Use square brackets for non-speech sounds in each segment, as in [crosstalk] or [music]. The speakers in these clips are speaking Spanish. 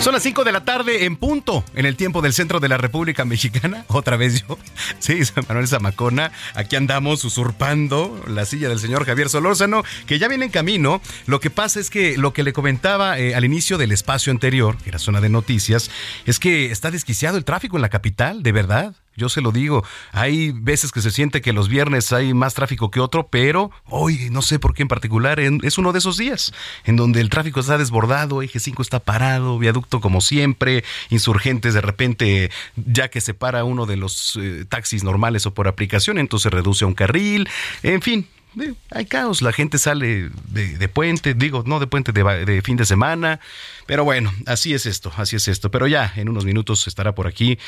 Son las 5 de la tarde en punto, en el tiempo del centro de la República Mexicana. [laughs] Otra vez yo. Sí, soy Manuel Zamacona. Aquí andamos usurpando la silla del señor Javier Solórzano, que ya viene en camino. Lo que pasa es que lo que le comentaba eh, al inicio del espacio anterior, que era zona de noticias, es que está desquiciado el tráfico en la capital, de verdad. Yo se lo digo, hay veces que se siente que los viernes hay más tráfico que otro, pero hoy no sé por qué en particular es uno de esos días en donde el tráfico está desbordado, eje 5 está parado, viaducto como siempre, insurgentes de repente ya que se para uno de los eh, taxis normales o por aplicación, entonces reduce a un carril, en fin, hay caos, la gente sale de, puente, digo, no de puente, de, fin de semana, pero bueno, así es esto, así es esto. Pero ya en unos minutos estará por aquí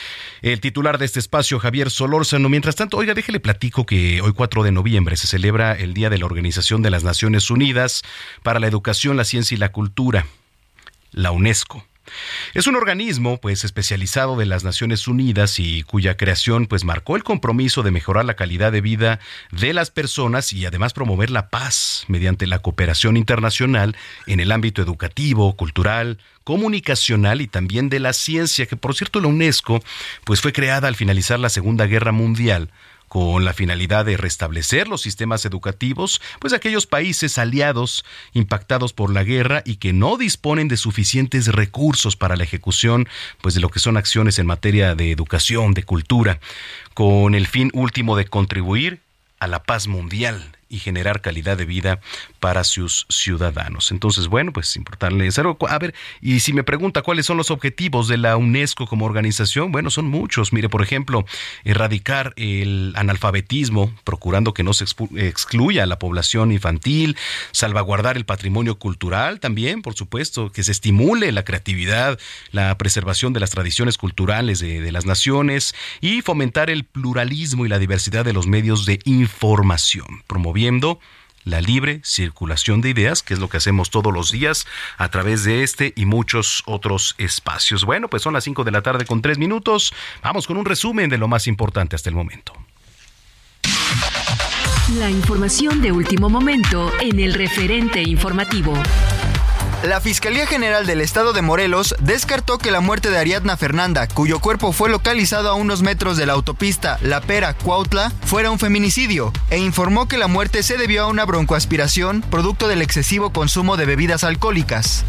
el titular de este espacio, Javier Solórzano. Mientras tanto, oiga, déjele platico que hoy 4 de noviembre se celebra el Día de la Organización de las Naciones Unidas para la Educación, la Ciencia y la Cultura, la UNESCO. Es un organismo pues especializado de las Naciones Unidas y cuya creación pues marcó el compromiso de mejorar la calidad de vida de las personas y además promover la paz mediante la cooperación internacional en el ámbito educativo, cultural, comunicacional y también de la ciencia, que por cierto la UNESCO pues fue creada al finalizar la Segunda Guerra Mundial con la finalidad de restablecer los sistemas educativos, pues aquellos países aliados impactados por la guerra y que no disponen de suficientes recursos para la ejecución pues de lo que son acciones en materia de educación, de cultura, con el fin último de contribuir a la paz mundial y generar calidad de vida para sus ciudadanos. Entonces, bueno, pues importante A ver, y si me pregunta cuáles son los objetivos de la UNESCO como organización, bueno, son muchos. Mire, por ejemplo, erradicar el analfabetismo, procurando que no se excluya a la población infantil, salvaguardar el patrimonio cultural también, por supuesto, que se estimule la creatividad, la preservación de las tradiciones culturales de las naciones y fomentar el pluralismo y la diversidad de los medios de información, promoviendo la libre circulación de ideas, que es lo que hacemos todos los días a través de este y muchos otros espacios. Bueno, pues son las 5 de la tarde con 3 minutos. Vamos con un resumen de lo más importante hasta el momento. La información de último momento en el referente informativo. La Fiscalía General del Estado de Morelos descartó que la muerte de Ariadna Fernanda, cuyo cuerpo fue localizado a unos metros de la autopista La Pera Cuautla, fuera un feminicidio, e informó que la muerte se debió a una broncoaspiración producto del excesivo consumo de bebidas alcohólicas.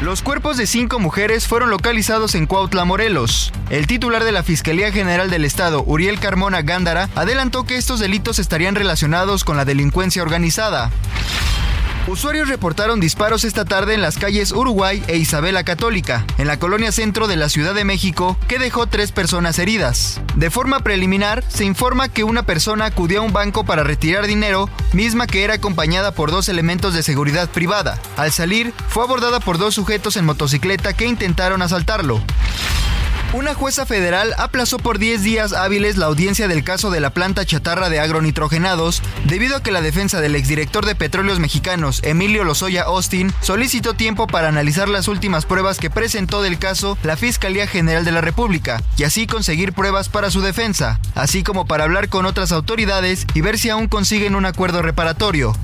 Los cuerpos de cinco mujeres fueron localizados en Cuautla, Morelos. El titular de la Fiscalía General del Estado, Uriel Carmona Gándara, adelantó que estos delitos estarían relacionados con la delincuencia organizada. Usuarios reportaron disparos esta tarde en las calles Uruguay e Isabela Católica, en la colonia centro de la Ciudad de México, que dejó tres personas heridas. De forma preliminar, se informa que una persona acudió a un banco para retirar dinero, misma que era acompañada por dos elementos de seguridad privada. Al salir, fue abordada por dos sujetos en motocicleta que intentaron asaltarlo. Una jueza federal aplazó por 10 días hábiles la audiencia del caso de la planta chatarra de agronitrogenados debido a que la defensa del exdirector de Petróleos Mexicanos, Emilio Lozoya Austin, solicitó tiempo para analizar las últimas pruebas que presentó del caso la Fiscalía General de la República y así conseguir pruebas para su defensa, así como para hablar con otras autoridades y ver si aún consiguen un acuerdo reparatorio.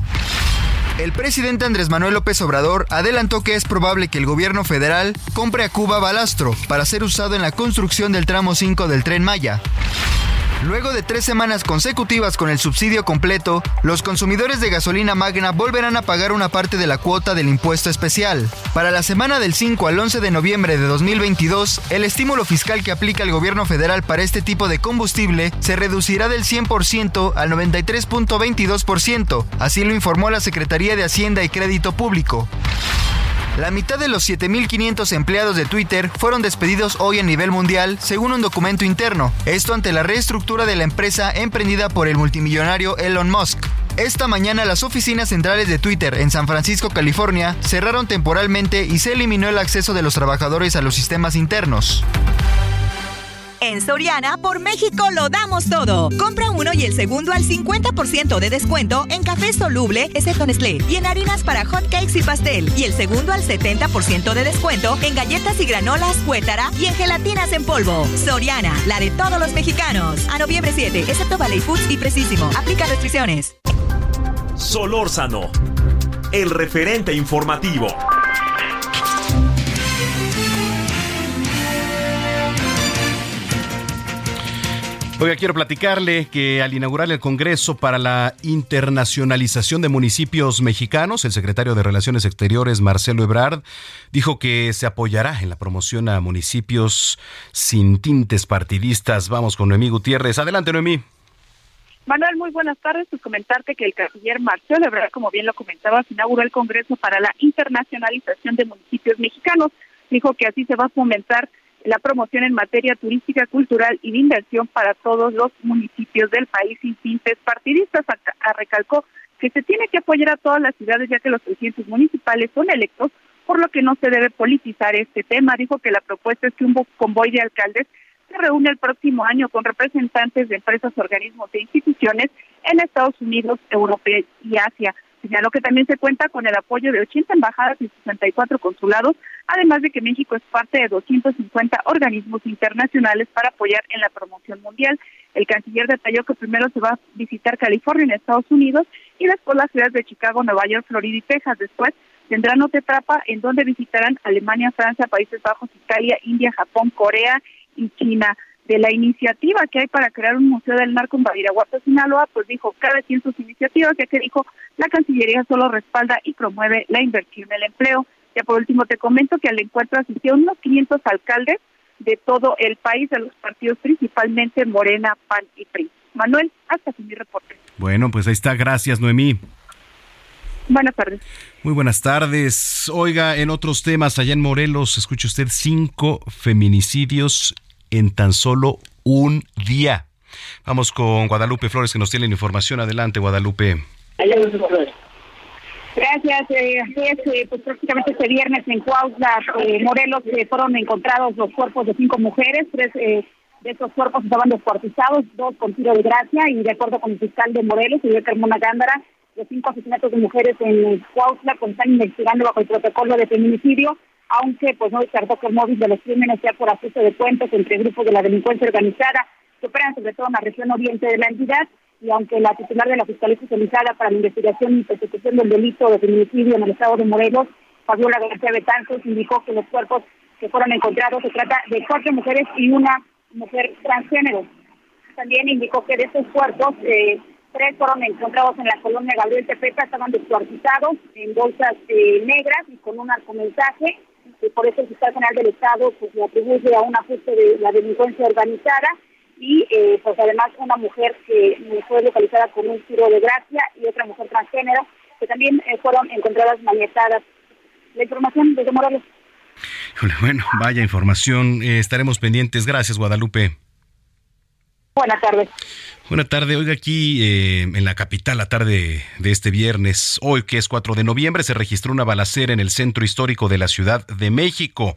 El presidente Andrés Manuel López Obrador adelantó que es probable que el gobierno federal compre a Cuba balastro para ser usado en la construcción del tramo 5 del tren Maya. Luego de tres semanas consecutivas con el subsidio completo, los consumidores de gasolina magna volverán a pagar una parte de la cuota del impuesto especial. Para la semana del 5 al 11 de noviembre de 2022, el estímulo fiscal que aplica el gobierno federal para este tipo de combustible se reducirá del 100% al 93.22%, así lo informó la Secretaría de Hacienda y Crédito Público. La mitad de los 7.500 empleados de Twitter fueron despedidos hoy a nivel mundial, según un documento interno. Esto ante la reestructura de la empresa emprendida por el multimillonario Elon Musk. Esta mañana las oficinas centrales de Twitter en San Francisco, California, cerraron temporalmente y se eliminó el acceso de los trabajadores a los sistemas internos. En Soriana, por México lo damos todo. Compra uno y el segundo al 50% de descuento en café soluble, excepto Nestlé, y en harinas para hot cakes y pastel. Y el segundo al 70% de descuento en galletas y granolas, cuétara y en gelatinas en polvo. Soriana, la de todos los mexicanos. A noviembre 7, excepto Valley Foods y Precisísimo. Aplica restricciones. Solórzano, el referente informativo. Oiga, quiero platicarle que al inaugurar el Congreso para la Internacionalización de Municipios Mexicanos, el secretario de Relaciones Exteriores, Marcelo Ebrard, dijo que se apoyará en la promoción a municipios sin tintes partidistas. Vamos con Noemí Gutiérrez. Adelante, Noemí. Manuel, muy buenas tardes. Pues comentarte que el canciller Marcelo Ebrard, como bien lo comentabas, inauguró el Congreso para la Internacionalización de Municipios Mexicanos. Dijo que así se va a fomentar la promoción en materia turística, cultural y de inversión para todos los municipios del país sin tintes partidistas. Recalcó que se tiene que apoyar a todas las ciudades ya que los presidentes municipales son electos, por lo que no se debe politizar este tema. Dijo que la propuesta es que un convoy de alcaldes se reúne el próximo año con representantes de empresas, organismos e instituciones en Estados Unidos, Europa y Asia. Señaló que también se cuenta con el apoyo de 80 embajadas y 64 consulados, además de que México es parte de 250 organismos internacionales para apoyar en la promoción mundial. El canciller detalló que primero se va a visitar California en Estados Unidos y después las ciudades de Chicago, Nueva York, Florida y Texas. Después tendrán otra etapa en donde visitarán Alemania, Francia, Países Bajos, Italia, India, Japón, Corea y China de la iniciativa que hay para crear un museo del narco en Badiraguato, Sinaloa, pues dijo, cada quien sus iniciativas, ya que dijo, la Cancillería solo respalda y promueve la inversión en el empleo. Ya por último te comento que al encuentro asistieron unos 500 alcaldes de todo el país, de los partidos principalmente Morena, PAN y PRI. Manuel, hasta aquí mi reporte. Bueno, pues ahí está. Gracias, Noemí. Buenas tardes. Muy buenas tardes. Oiga, en otros temas, allá en Morelos, escuche usted cinco feminicidios en tan solo un día. Vamos con Guadalupe Flores que nos tiene información. Adelante, Guadalupe. Gracias. Eh, eh, pues prácticamente este viernes en Cuautla, eh, Morelos, eh, fueron encontrados los cuerpos de cinco mujeres. Tres de esos cuerpos estaban descuartizados, dos con tiro de gracia. Y de acuerdo con el fiscal de Morelos, el Carmona Gándara, los cinco asesinatos de mujeres en Cuautla pues, están investigando bajo el protocolo de feminicidio aunque pues no descartó que el móvil de los crímenes sea por ajuste de cuentas entre grupos de la delincuencia organizada que operan sobre todo en la región oriente de la entidad y aunque la titular de la Fiscalía Especializada para la Investigación y Persecución del Delito de Feminicidio en el Estado de Morelos, Fabiola García Betanzos, indicó que los cuerpos que fueron encontrados se trata de cuatro mujeres y una mujer transgénero. También indicó que de estos cuerpos, eh, tres fueron encontrados en la colonia Gabriel Tepeta, estaban descuartizados en bolsas eh, negras y con un mensaje por eso el fiscal general del Estado pues le atribuye a un ajuste de la delincuencia organizada y eh, pues además una mujer que fue localizada con un tiro de gracia y otra mujer transgénero que también eh, fueron encontradas manietadas. La información desde Morelos. Bueno, vaya información. Eh, estaremos pendientes. Gracias, Guadalupe. Buenas tardes. Buenas tardes. Oiga, aquí eh, en la capital, la tarde de este viernes, hoy que es 4 de noviembre, se registró una balacera en el centro histórico de la Ciudad de México.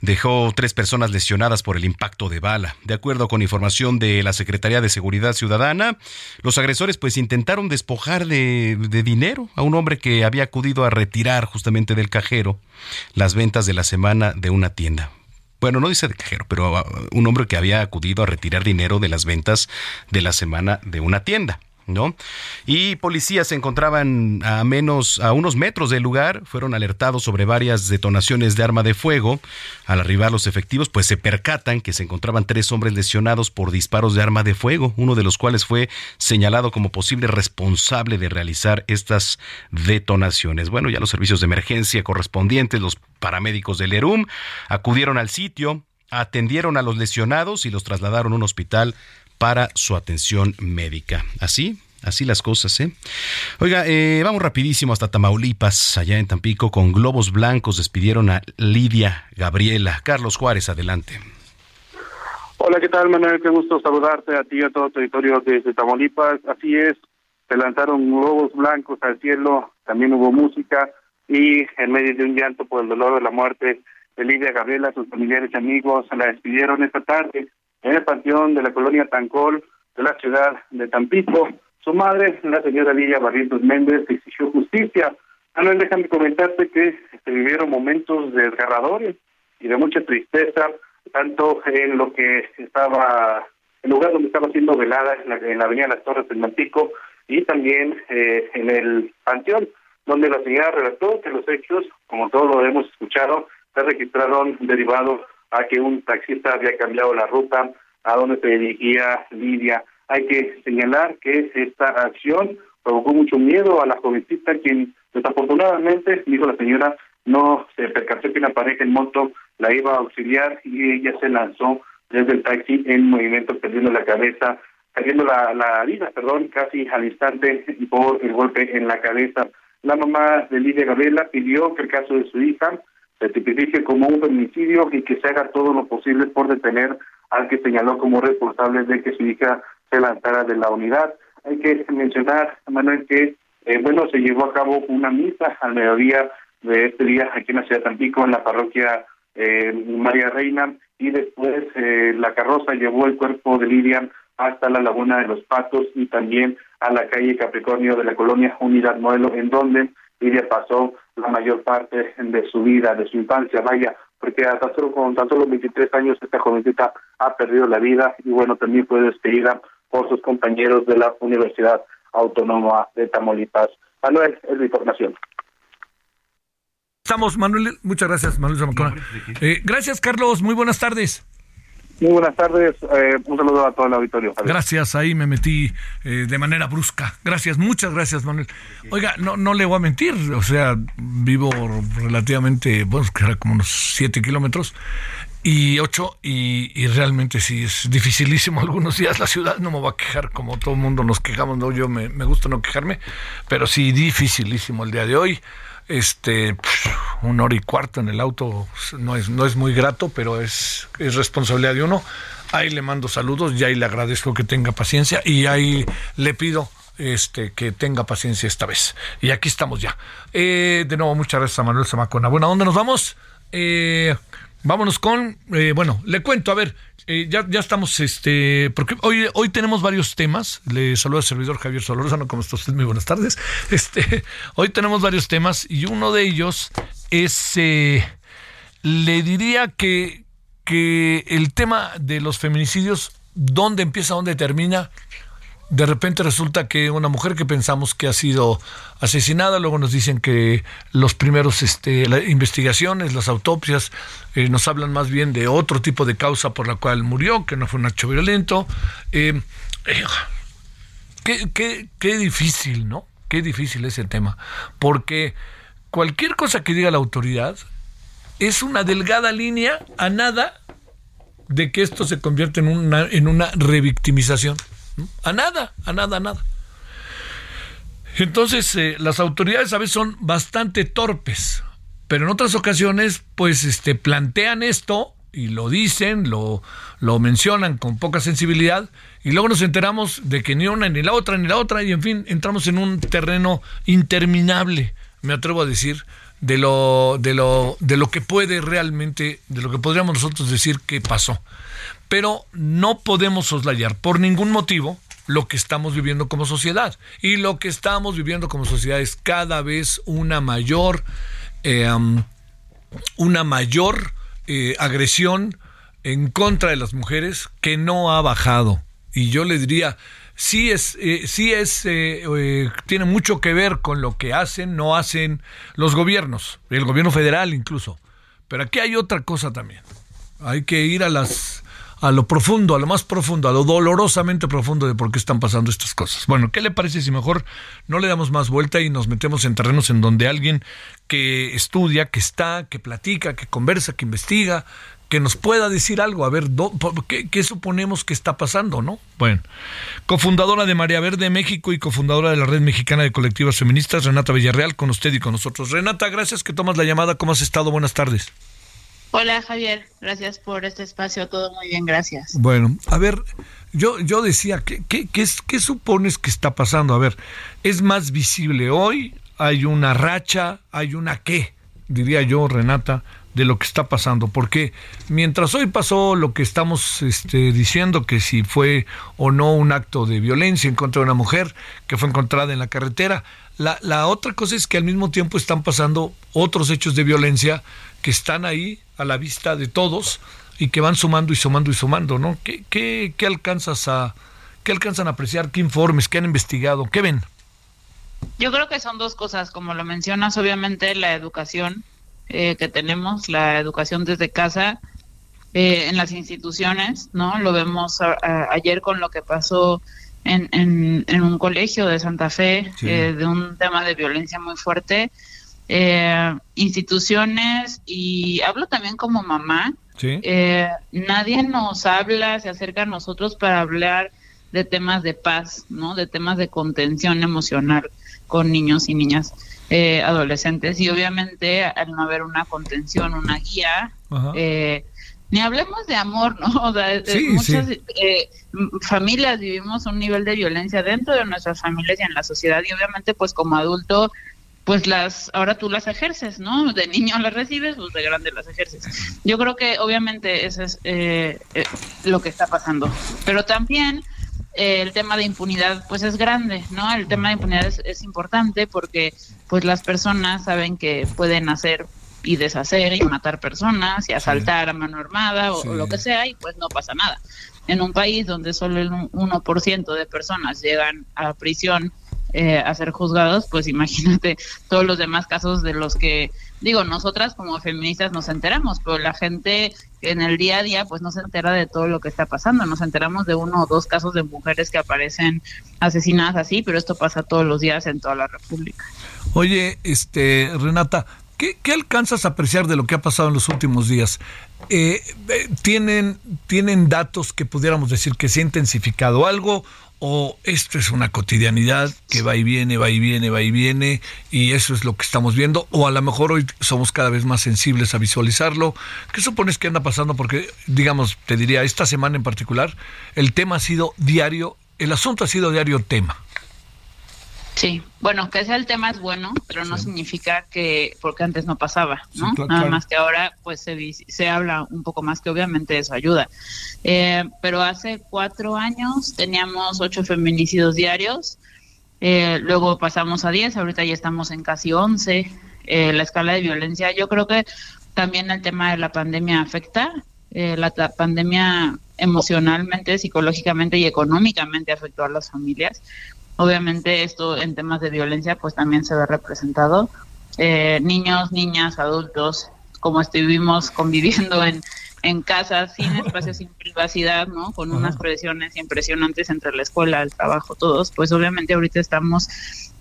Dejó tres personas lesionadas por el impacto de bala. De acuerdo con información de la Secretaría de Seguridad Ciudadana, los agresores pues intentaron despojar de, de dinero a un hombre que había acudido a retirar justamente del cajero las ventas de la semana de una tienda bueno, no dice de cajero, pero ah, un hombre que había acudido a retirar dinero de las ventas de la semana de una tienda. ¿No? Y policías se encontraban a menos, a unos metros del lugar, fueron alertados sobre varias detonaciones de arma de fuego. Al arribar los efectivos, pues se percatan que se encontraban tres hombres lesionados por disparos de arma de fuego, uno de los cuales fue señalado como posible responsable de realizar estas detonaciones. Bueno, ya los servicios de emergencia correspondientes, los paramédicos del ERUM, acudieron al sitio, atendieron a los lesionados y los trasladaron a un hospital para su atención médica. Así, así las cosas, ¿eh? Oiga, eh, vamos rapidísimo hasta Tamaulipas, allá en Tampico, con globos blancos despidieron a Lidia Gabriela. Carlos Juárez, adelante. Hola, ¿qué tal, Manuel? Qué gusto saludarte a ti y a todo el territorio desde Tamaulipas. Así es, se lanzaron globos blancos al cielo, también hubo música y en medio de un llanto por el dolor de la muerte de Lidia Gabriela, sus familiares y amigos la despidieron esta tarde en el panteón de la colonia Tancol de la ciudad de Tampico. Su madre, la señora Lidia Barrientos Méndez, exigió justicia. Manuel, déjame comentarte que se vivieron momentos desgarradores y de mucha tristeza, tanto en lo que estaba, el lugar donde estaba siendo velada, en la, en la avenida Las Torres del Tampico, y también eh, en el panteón, donde la señora relató que los hechos, como todos lo hemos escuchado, se registraron derivados a que un taxista había cambiado la ruta a donde se dirigía Lidia. Hay que señalar que esta acción provocó mucho miedo a la jovencita, quien desafortunadamente, dijo la señora, no se percató que una pareja en moto la iba a auxiliar y ella se lanzó desde el taxi en movimiento, perdiendo la cabeza, perdiendo la, la vida, perdón, casi al instante por el golpe en la cabeza. La mamá de Lidia Gabriela pidió que el caso de su hija se tipifique como un feminicidio y que se haga todo lo posible por detener al que señaló como responsable de que su hija se lanzara de la unidad. Hay que mencionar, Manuel, que eh, bueno, se llevó a cabo una misa al mediodía de este día aquí en la ciudad de Tampico, en la parroquia eh, María Reina, y después eh, la carroza llevó el cuerpo de Lidia hasta la Laguna de los Patos y también a la calle Capricornio de la colonia Unidad Modelo, en donde Lidia pasó la mayor parte de su vida, de su infancia, vaya, porque hasta solo con tan solo 23 años esta jovencita ha perdido la vida y bueno, también fue despedida por sus compañeros de la Universidad Autónoma de Tamaulipas. Manuel, es la información. Estamos, Manuel, muchas gracias, Manuel Zamacona. Eh, gracias, Carlos, muy buenas tardes. Muy buenas tardes, eh, un saludo a todo el auditorio. Gracias, ahí me metí eh, de manera brusca. Gracias, muchas gracias, Manuel. Oiga, no, no le voy a mentir, o sea, vivo relativamente, bueno, que era como unos siete kilómetros y ocho, y, realmente sí es dificilísimo [laughs] algunos días la ciudad, no me va a quejar como todo el mundo nos quejamos, no, yo me, me gusta no quejarme, pero sí dificilísimo el día de hoy este una hora y cuarto en el auto no es no es muy grato pero es, es responsabilidad de uno. Ahí le mando saludos y ahí le agradezco que tenga paciencia y ahí le pido este que tenga paciencia esta vez. Y aquí estamos ya. Eh, de nuevo muchas gracias a Manuel Zamacona. Buena dónde nos vamos eh, vámonos con eh, bueno le cuento a ver eh, ya, ya estamos, este, porque hoy, hoy tenemos varios temas. Le saludo al servidor Javier Solorzano, ¿cómo está usted? Muy buenas tardes. [laughs] Este, hoy tenemos varios temas y uno de ellos es, eh, le diría que, que el tema de los feminicidios, ¿dónde empieza, dónde termina? De repente resulta que una mujer que pensamos que ha sido asesinada, luego nos dicen que los primeros este, investigaciones, las autopsias, eh, nos hablan más bien de otro tipo de causa por la cual murió, que no fue un hecho violento. Eh, eh, qué, qué, qué difícil, ¿no? Qué difícil es el tema, porque cualquier cosa que diga la autoridad es una delgada línea a nada de que esto se convierte en una, en una revictimización. A nada, a nada, a nada. Entonces, eh, las autoridades a veces son bastante torpes, pero en otras ocasiones, pues, este, plantean esto y lo dicen, lo, lo mencionan con poca sensibilidad, y luego nos enteramos de que ni una, ni la otra, ni la otra, y en fin, entramos en un terreno interminable, me atrevo a decir, de lo, de lo, de lo que puede realmente, de lo que podríamos nosotros decir que pasó pero no podemos soslayar por ningún motivo lo que estamos viviendo como sociedad. Y lo que estamos viviendo como sociedad es cada vez una mayor, eh, una mayor eh, agresión en contra de las mujeres que no ha bajado. Y yo le diría, sí es, eh, sí es, eh, tiene mucho que ver con lo que hacen, no hacen los gobiernos, el gobierno federal incluso. Pero aquí hay otra cosa también. Hay que ir a las a lo profundo, a lo más profundo, a lo dolorosamente profundo de por qué están pasando estas cosas. Bueno, ¿qué le parece si mejor no le damos más vuelta y nos metemos en terrenos en donde alguien que estudia, que está, que platica, que conversa, que investiga, que nos pueda decir algo, a ver, ¿qué, suponemos que está pasando, no? Bueno, cofundadora de María Verde México y cofundadora de la Red Mexicana de Colectivas Feministas, Renata Villarreal, con usted y con nosotros. Renata, gracias que tomas la llamada, ¿cómo has estado? Buenas tardes. Hola Javier, gracias por este espacio, todo muy bien, gracias. Bueno, a ver, yo, yo decía, ¿qué, qué, qué, qué supones que está pasando? A ver, ¿es más visible hoy? ¿Hay una racha? ¿Hay una qué? Diría yo, Renata, de lo que está pasando, porque mientras hoy pasó lo que estamos este, diciendo, que si fue o no un acto de violencia en contra de una mujer que fue encontrada en la carretera, la, la otra cosa es que al mismo tiempo están pasando otros hechos de violencia que están ahí a la vista de todos y que van sumando y sumando y sumando, ¿no? ¿Qué, qué, qué alcanzas a, qué alcanzan a apreciar? ¿Qué informes? ¿Qué han investigado? ¿Qué ven? Yo creo que son dos cosas, como lo mencionas, obviamente la educación eh, que tenemos, la educación desde casa, eh, en las instituciones, ¿no? Lo vemos ayer con lo que pasó en, en, un colegio de Santa Fe, eh, de un tema de violencia muy fuerte. Instituciones, y hablo también como mamá, nadie nos habla, se acerca a nosotros para hablar de temas de paz, ¿no? De temas de contención emocional con niños y niñas. Eh, adolescentes y obviamente al no haber una contención, una guía, eh, ni hablemos de amor, ¿no? [laughs] O sea, muchas eh, familias vivimos un nivel de violencia dentro de nuestras familias y en la sociedad y obviamente pues como adulto pues las ahora tú las ejerces, ¿no? De niño las recibes, pues de grande las ejerces. Yo creo que obviamente eso es lo que está pasando, pero también el tema de impunidad pues es grande, ¿no? El tema de impunidad es, importante porque pues las personas saben que pueden hacer y deshacer y matar personas y asaltar a mano armada o, lo que sea y pues no pasa nada. En un país donde solo el 1% de personas llegan a prisión eh, a ser juzgados, pues imagínate todos los demás casos de los que, digo, nosotras como feministas nos enteramos, pero la gente en el día a día pues no se entera de todo lo que está pasando, nos enteramos de uno o dos casos de mujeres que aparecen asesinadas así, pero esto pasa todos los días en toda la República. Oye, este Renata, ¿Qué, alcanzas a apreciar de lo que ha pasado en los últimos días? Eh, eh, ¿tienen, ¿Tienen datos que pudiéramos decir que se ha intensificado algo o esto es una cotidianidad que va y viene, va y viene, va y viene, y eso es lo que estamos viendo, o a lo mejor hoy somos cada vez más sensibles a visualizarlo. ¿Qué supones que anda pasando? Porque, digamos, te diría, esta semana en particular, el tema ha sido diario, el asunto ha sido diario tema. Sí, bueno, que sea el tema es bueno, pero no significa que, porque antes no pasaba, ¿no? Nada más que ahora pues se, se habla un poco más, que obviamente eso ayuda. Eh, pero hace cuatro años teníamos ocho feminicidios diarios, eh, luego pasamos a diez, ahorita ya estamos en casi once. Eh, la escala de violencia, yo creo que también el tema de la pandemia afecta, la pandemia emocionalmente, psicológicamente y económicamente afectó a las familias Obviamente esto en temas de violencia pues también se ve representado. Eh, niños, niñas, adultos, como estuvimos [laughs] conviviendo en, en casa, sin [laughs] espacio, sin privacidad, ¿no? Con unas presiones impresionantes entre la escuela, el trabajo, todos, pues obviamente ahorita estamos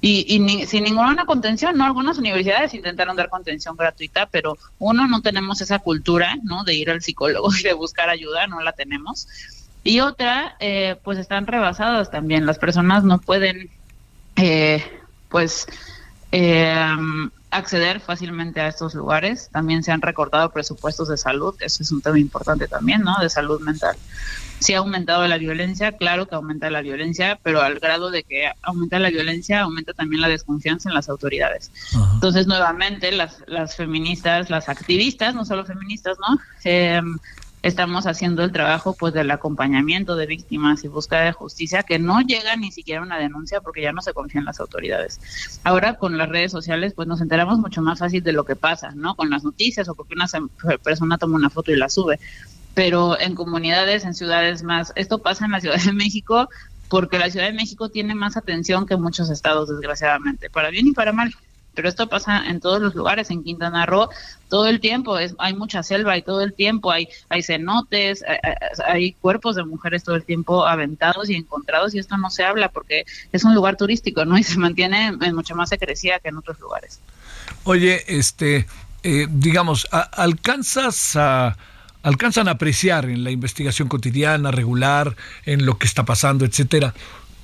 y, y sin ninguna contención, ¿no? Algunas universidades intentaron dar contención gratuita, pero uno no tenemos esa cultura, ¿no? De ir al psicólogo [laughs] y de buscar ayuda, no la tenemos. Y otra, eh, pues están rebasadas también. Las personas no pueden, eh, pues, eh, acceder fácilmente a estos lugares. También se han recortado presupuestos de salud, eso es un tema importante también, ¿no? De salud mental. Sí ha aumentado la violencia, claro que aumenta la violencia, pero al grado de que aumenta la violencia, aumenta también la desconfianza en las autoridades. Entonces, nuevamente, las, las feministas, las activistas, no solo feministas, ¿no? Eh, estamos haciendo el trabajo pues del acompañamiento de víctimas y búsqueda de justicia que no llega ni siquiera una denuncia porque ya no se confía en las autoridades. Ahora con las redes sociales pues nos enteramos mucho más fácil de lo que pasa, ¿no? Con las noticias o porque una persona toma una foto y la sube. Pero en comunidades, en ciudades más, esto pasa en la Ciudad de México, porque la Ciudad de México tiene más atención que muchos estados, desgraciadamente, para bien y para mal. Pero esto pasa en todos los lugares, en Quintana Roo, todo el tiempo, es, hay mucha selva y todo el tiempo hay, hay cenotes, hay, cuerpos de mujeres todo el tiempo aventados y encontrados y esto no se habla porque es un lugar turístico, ¿no? [laughs] Y se mantiene en mucha más secrecía que en otros lugares. Oye, este, eh, digamos, alcanzas a alcanzan a apreciar en la investigación cotidiana, regular, en lo que está pasando, etcétera,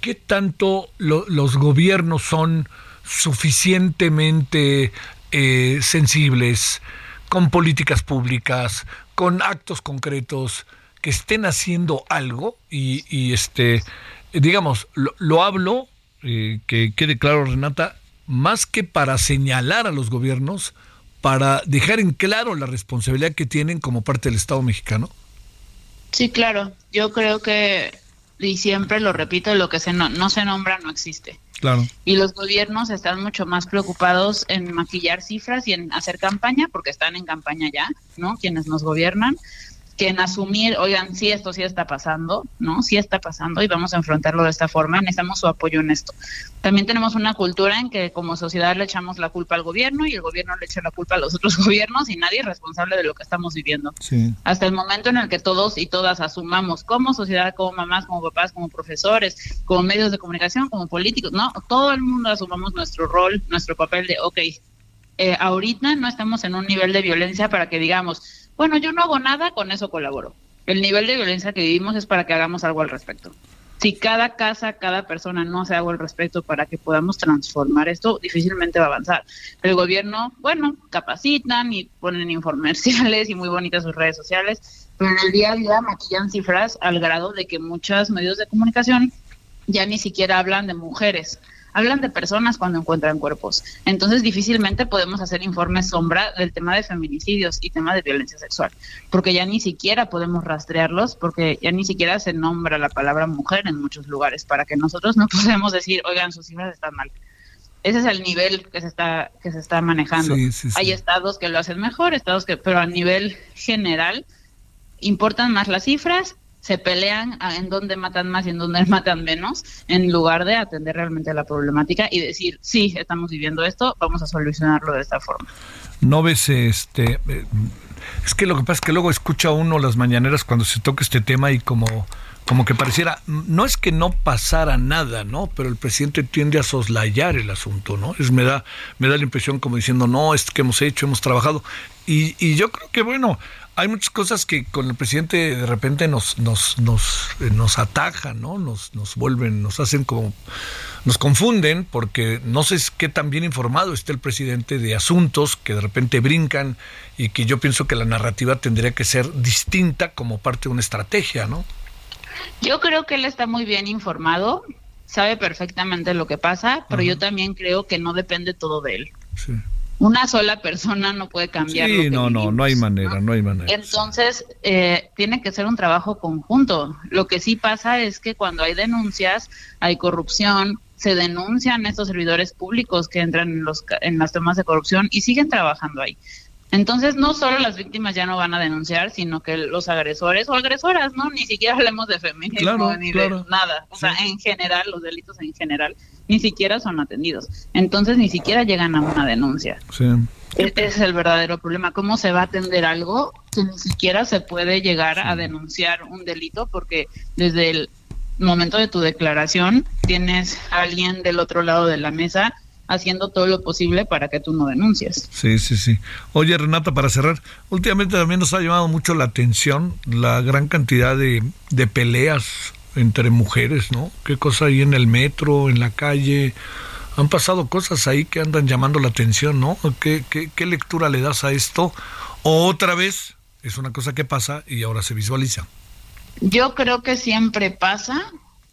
¿qué tanto los gobiernos son suficientemente eh, sensibles con políticas públicas, con actos concretos, que estén haciendo algo y, este, digamos, lo, hablo, eh, que quede claro Renata, más que para señalar a los gobiernos, para dejar en claro la responsabilidad que tienen como parte del Estado mexicano? Sí, claro. Yo creo que, y siempre lo repito, lo que se no, se nombra no existe. Claro. Y los gobiernos están mucho más preocupados en maquillar cifras y en hacer campaña, porque están en campaña ya, ¿no? Quienes nos gobiernan, que en asumir, oigan, sí, esto sí está pasando, ¿no? Sí está pasando y vamos a enfrentarlo de esta forma, necesitamos su apoyo en esto. También tenemos una cultura en que como sociedad le echamos la culpa al gobierno y el gobierno le echa la culpa a los otros [laughs] gobiernos y nadie es responsable de lo que estamos viviendo. Hasta el momento en el que todos y todas asumamos como sociedad, como mamás, como papás, como profesores, como medios de comunicación, como políticos, ¿no? Todo el mundo asumamos nuestro rol, nuestro papel de, ok, eh, ahorita no estamos en un nivel de violencia para que digamos, bueno, yo no hago nada, con eso colaboro. El nivel de violencia que vivimos es para que hagamos algo al respecto. Si cada casa, cada persona no hace algo al respecto para que podamos transformar esto, difícilmente va a avanzar. El gobierno, bueno, capacitan y ponen informerciales [laughs] y muy bonitas sus redes sociales, pero en el día a día maquillan cifras al grado de que muchos medios de comunicación ya ni siquiera hablan de mujeres, hablan de personas cuando encuentran cuerpos. Entonces difícilmente podemos hacer informes sombra del tema de feminicidios y tema de violencia sexual, porque ya ni siquiera podemos rastrearlos, porque ya ni siquiera se nombra la palabra mujer en muchos lugares, para que nosotros no [laughs] podemos decir, oigan, sus cifras están mal. Ese es el nivel que se está que se está manejando. Hay estados que lo hacen mejor, estados que, pero a nivel general importan más las cifras se pelean en dónde matan más y en dónde [laughs] matan menos, en lugar de atender realmente la problemática y decir, sí, estamos viviendo esto, vamos a solucionarlo de esta forma. No ves este... Eh, es que lo que pasa es que luego escucha uno las mañaneras cuando se toca este tema y como como que pareciera, no es que no pasara nada, ¿no? Pero el presidente tiende a soslayar el asunto, ¿no? Es, me, da, me da la impresión como diciendo, no, es que hemos hecho, hemos trabajado. Y, y yo creo que, bueno, hay muchas cosas que con el presidente de repente nos, nos, nos, eh, nos atajan, ¿no? Nos, nos vuelven, nos hacen como, nos confunden porque no sé qué tan bien informado está el presidente de asuntos que de repente brincan y que yo pienso que la narrativa tendría que ser distinta como parte de una estrategia, ¿no? Yo creo que él está muy bien informado, sabe perfectamente lo que pasa, pero yo también creo que no depende todo de él. Sí una sola persona no puede cambiar. Sí, no, no, no hay manera, ¿no? hay manera. Entonces, eh, tiene que ser un trabajo conjunto. Lo que sí pasa es que cuando hay denuncias, hay corrupción, se denuncian estos servidores públicos que entran en, los, en las temas de corrupción y siguen trabajando ahí. Entonces, no solo las víctimas ya no van a denunciar, sino que los agresores o agresoras, ¿no? Ni siquiera hablemos de feminismo ni de nada. O sea, en general, los delitos en general, ni siquiera son atendidos. Entonces, ni siquiera llegan a una denuncia. Sí. Ese es el verdadero problema. ¿Cómo se va a atender algo que ni siquiera se puede llegar a denunciar un delito? Porque desde el momento de tu declaración tienes a alguien del otro lado de la mesa haciendo todo lo posible para que tú no denuncies. Sí, sí, sí. Oye, Renata, para cerrar, últimamente también nos ha llamado mucho la atención la gran cantidad de, de peleas entre mujeres, ¿no? ¿Qué cosa hay en el metro, en la calle? Han pasado cosas ahí que andan llamando la atención, ¿no? ¿Qué, qué, qué lectura le das a esto? O otra vez, es una cosa que pasa y ahora se visualiza. Yo creo que siempre pasa,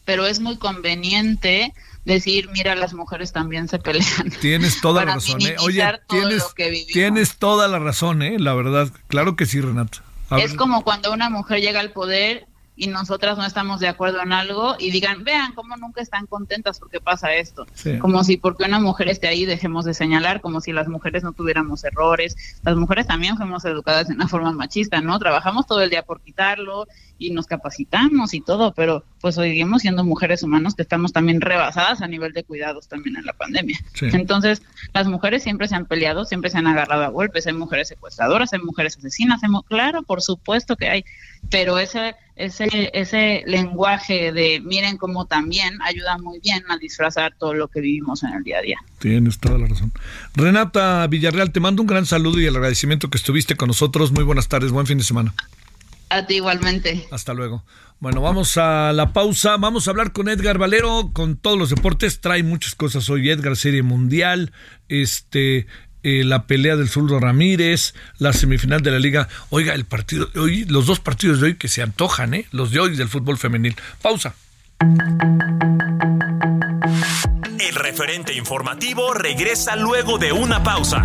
pero es muy conveniente decir, mira, las mujeres también se pelean. Tienes [laughs] toda la razón, ¿eh? Oye, tienes, tienes toda la razón, ¿eh? La verdad, claro que sí, Renata. Es como cuando una mujer llega al poder y nosotras no estamos de acuerdo en algo y digan, vean cómo nunca están contentas porque pasa esto. Como si porque una mujer esté ahí dejemos de señalar, como si las mujeres no tuviéramos errores. Las mujeres también fuimos educadas de una forma machista, ¿no? Trabajamos todo el día por quitarlo y nos capacitamos y todo, pero pues seguimos siendo mujeres humanos que estamos también rebasadas a nivel de cuidados también en la pandemia. Entonces, las mujeres siempre se han peleado, siempre se han agarrado a golpes, hay mujeres secuestradoras, hay mujeres asesinas, claro, por supuesto que hay, pero ese ese, ese lenguaje de miren cómo también ayuda muy bien a disfrazar todo lo que vivimos en el día a día. Tienes toda la razón. Renata Villarreal, te mando un gran saludo y el agradecimiento que estuviste con nosotros. Muy buenas tardes, buen fin de semana. A ti igualmente. Hasta luego. Bueno, vamos a la pausa. Vamos a hablar con Edgar Valero con todos los deportes. Trae muchas cosas hoy. Edgar, Serie Mundial, este, eh, la pelea del Zurdo Ramírez, la semifinal de la Liga. Oiga, el partido hoy, los dos partidos de hoy que se antojan, ¿eh? Los de hoy del fútbol femenil. Pausa. El referente informativo regresa luego de una pausa.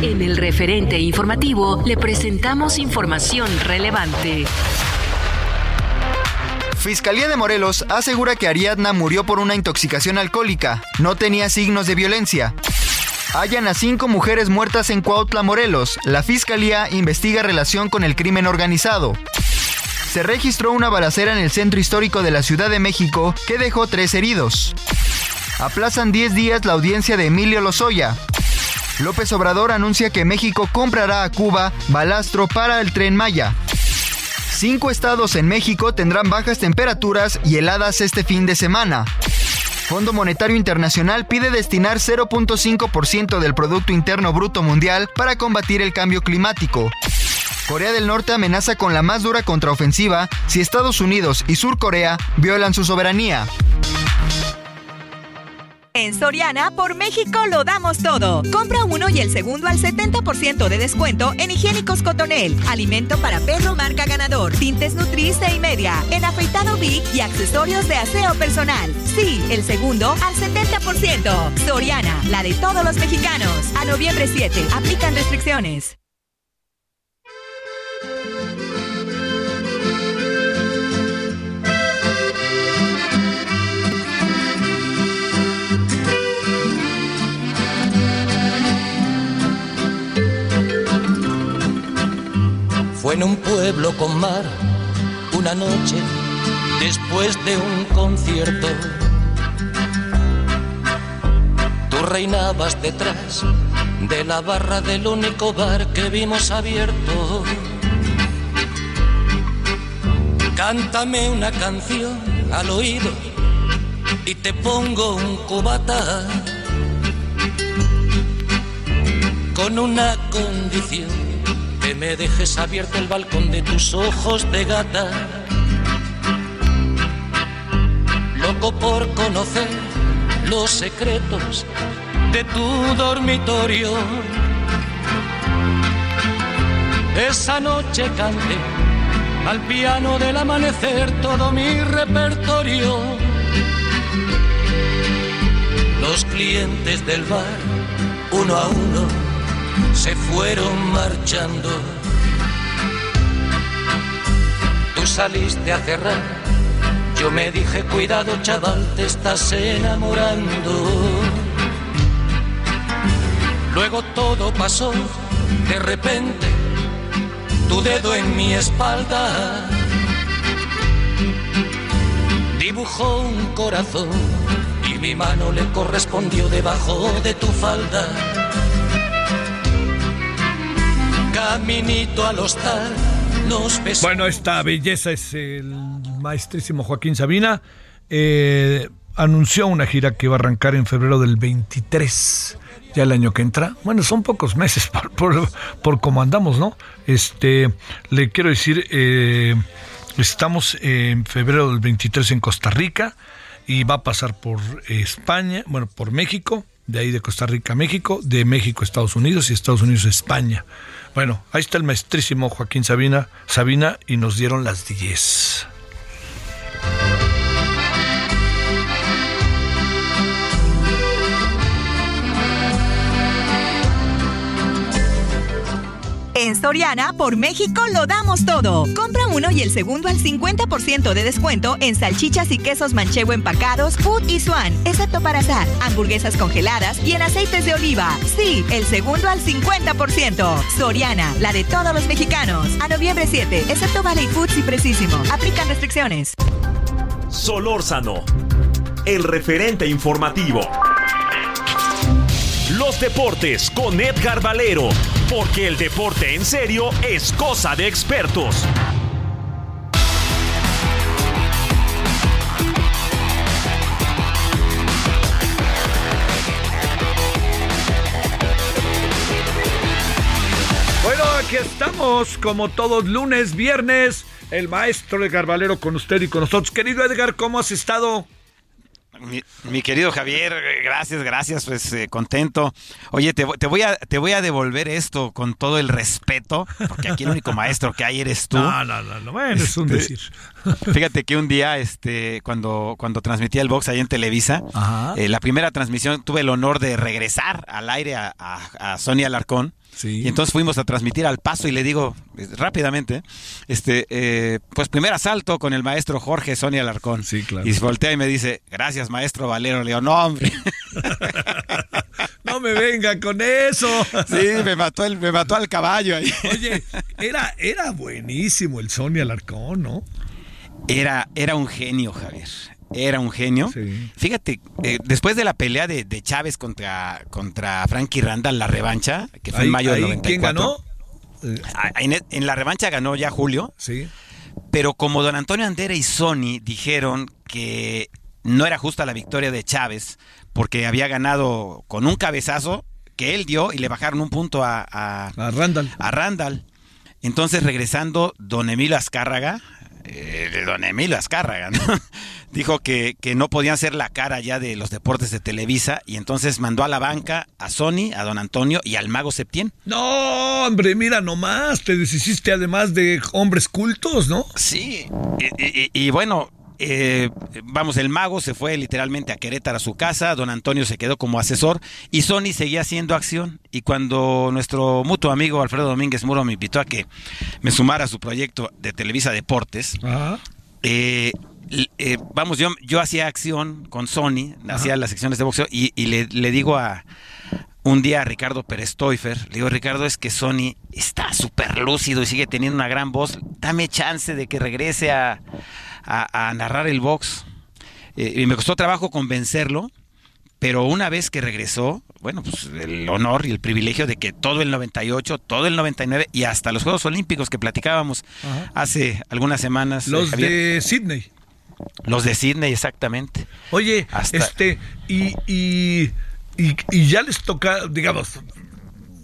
En el referente informativo le presentamos información relevante. Fiscalía de Morelos asegura que Ariadna murió por una intoxicación alcohólica. No tenía signos de violencia. Hallan a cinco mujeres muertas en Cuautla, Morelos. La fiscalía investiga relación con el crimen organizado. Se registró una balacera en el centro histórico de la Ciudad de México que dejó tres heridos. Aplazan 10 días la audiencia de Emilio Lozoya. López Obrador anuncia que México comprará a Cuba balastro para el tren Maya. Cinco estados en México tendrán bajas temperaturas y heladas este fin de semana. Fondo Monetario Internacional pide destinar 0.5% del Producto Interno Bruto Mundial para combatir el cambio climático. Corea del Norte amenaza con la más dura contraofensiva si Estados Unidos y Sur Corea violan su soberanía. En Soriana, por México lo damos todo. Compra uno y el segundo al 70% de descuento en higiénicos Cotonel, alimento para perro marca ganador, tintes Nutrice y media, en afeitado Big y accesorios de aseo personal. Sí, el segundo al 70%. Soriana, la de todos los mexicanos. A noviembre 7, aplican restricciones. En un pueblo con mar, una noche después de un concierto. Tú reinabas detrás de la barra del único bar que vimos abierto. Cántame una canción al oído y te pongo un cubata con una condición que me dejes abierto el balcón de tus ojos de gata. Loco por conocer los secretos de tu dormitorio. Esa noche canté al piano del amanecer todo mi repertorio. Los clientes del bar, uno a uno se fueron marchando. Tú saliste a cerrar, yo me dije cuidado chaval, te estás enamorando. Luego todo pasó, de repente, tu dedo en mi espalda. dibujó un corazón y mi mano le correspondió debajo de tu falda. Bueno, esta belleza es el maestrísimo Joaquín Sabina. Eh, anunció una gira que va a arrancar en febrero del 23 ya el año que entra. Bueno, son pocos meses [laughs] por, por, andamos, ¿no? Este, le quiero decir, eh, estamos en febrero del 23 en Costa Rica y va a pasar por España, bueno, por México, de ahí de Costa Rica a México, de México a Estados Unidos y Estados Unidos a España. Bueno, ahí está el maestrísimo Joaquín Sabina, Sabina y nos dieron las 10. En Soriana, por México lo damos todo. Compra uno y el segundo al 50% de descuento en salchichas y quesos manchego empacados, Food y Swan, excepto para asar, hamburguesas congeladas y en aceites de oliva. Sí, el segundo al 50%. Soriana, la de todos los mexicanos. A noviembre 7, excepto Valley Foods y Precisimo. Aplican restricciones. Solórzano, el referente informativo. Los deportes con Edgar Valero, porque el deporte en serio es cosa de expertos. Bueno, aquí estamos como todos lunes, viernes, el maestro Edgar Valero con usted y con nosotros. Querido Edgar, ¿cómo has estado? Mi, querido Javier, gracias, gracias, pues eh, contento. Oye, te, voy a, te voy a devolver esto con todo el respeto, porque aquí el único maestro que hay eres tú. [laughs] No, no, no, bueno, es un Este, decir. [laughs] Fíjate que un día, este, cuando, cuando transmitía el box ahí en Televisa, eh, la primera transmisión tuve el honor de regresar al aire a, a, a Sonia Alarcón. Y entonces fuimos a transmitir al paso y le digo eh, rápidamente, este, eh, pues primer asalto con el maestro Jorge Sonia Alarcón. Sí, claro. Y se voltea y me dice, gracias maestro Valero. Le digo, no hombre. [laughs] No me venga con eso. Sí, me mató, el, me mató al caballo ahí. Oye, era, era buenísimo el Sony Alarcón, ¿no? Era, era un genio, Javier. Era un genio. Fíjate, eh, después de la pelea de, de Chávez contra, contra Frankie Randall, la revancha, que fue Ahí- en mayo del ahí, 94. ¿quién ganó? Ah, En, en la revancha ganó ya Julio. Sí. Pero como don Antonio Andera y Sony dijeron que no era justa la victoria de Chávez porque había ganado con un cabezazo que él dio y le bajaron un punto a, a, A Randall. a Randall. Entonces, regresando, don Emilio Azcárraga, eh, de don Emilio Azcárraga, ¿no? [laughs] dijo que, que no podían ser la cara ya de los deportes de Televisa y entonces mandó a la banca a Sony, a don Antonio y al mago Septién. No, hombre, mira nomás, te deshiciste además de hombres cultos, ¿no? Sí. Y, y- y bueno, eh, vamos, el mago se fue literalmente a Querétaro a su casa, don Antonio se quedó como asesor y Sony seguía haciendo acción. Y cuando nuestro mutuo amigo Alfredo Domínguez Muro me invitó a que me sumara a su proyecto de Televisa Deportes, eh, eh, vamos, yo, yo hacía acción con Sony, hacía las secciones de boxeo y, y le, le digo a un día a Ricardo Pérez Toifer, le digo, Ricardo, es que Sony está súper lúcido y sigue teniendo una gran voz, dame chance de que regrese a, a- a narrar el box. Eh, y me costó trabajo convencerlo, pero una vez que regresó, bueno, pues el honor y el privilegio de que todo el 98, todo el 99 y hasta los Juegos Olímpicos que platicábamos Ajá. hace algunas semanas. eh, Los Javier. de Sydney. Los de Sydney, exactamente. Oye, Hasta- este, y, y, y, y ya les toca, digamos,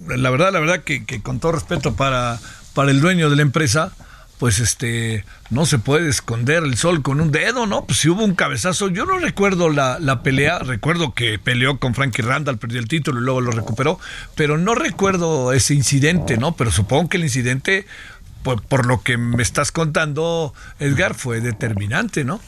la verdad, la verdad que, que con todo respeto para, para el dueño de la empresa, pues este, no se puede esconder el sol con un dedo, ¿no? Pues si hubo un cabezazo, yo no recuerdo la, la pelea, recuerdo que peleó con Frankie Randall, perdió el título y luego lo recuperó, pero no recuerdo ese incidente, ¿no? Pero supongo que el incidente, por, por lo que me estás contando, Edgar, fue determinante, ¿no?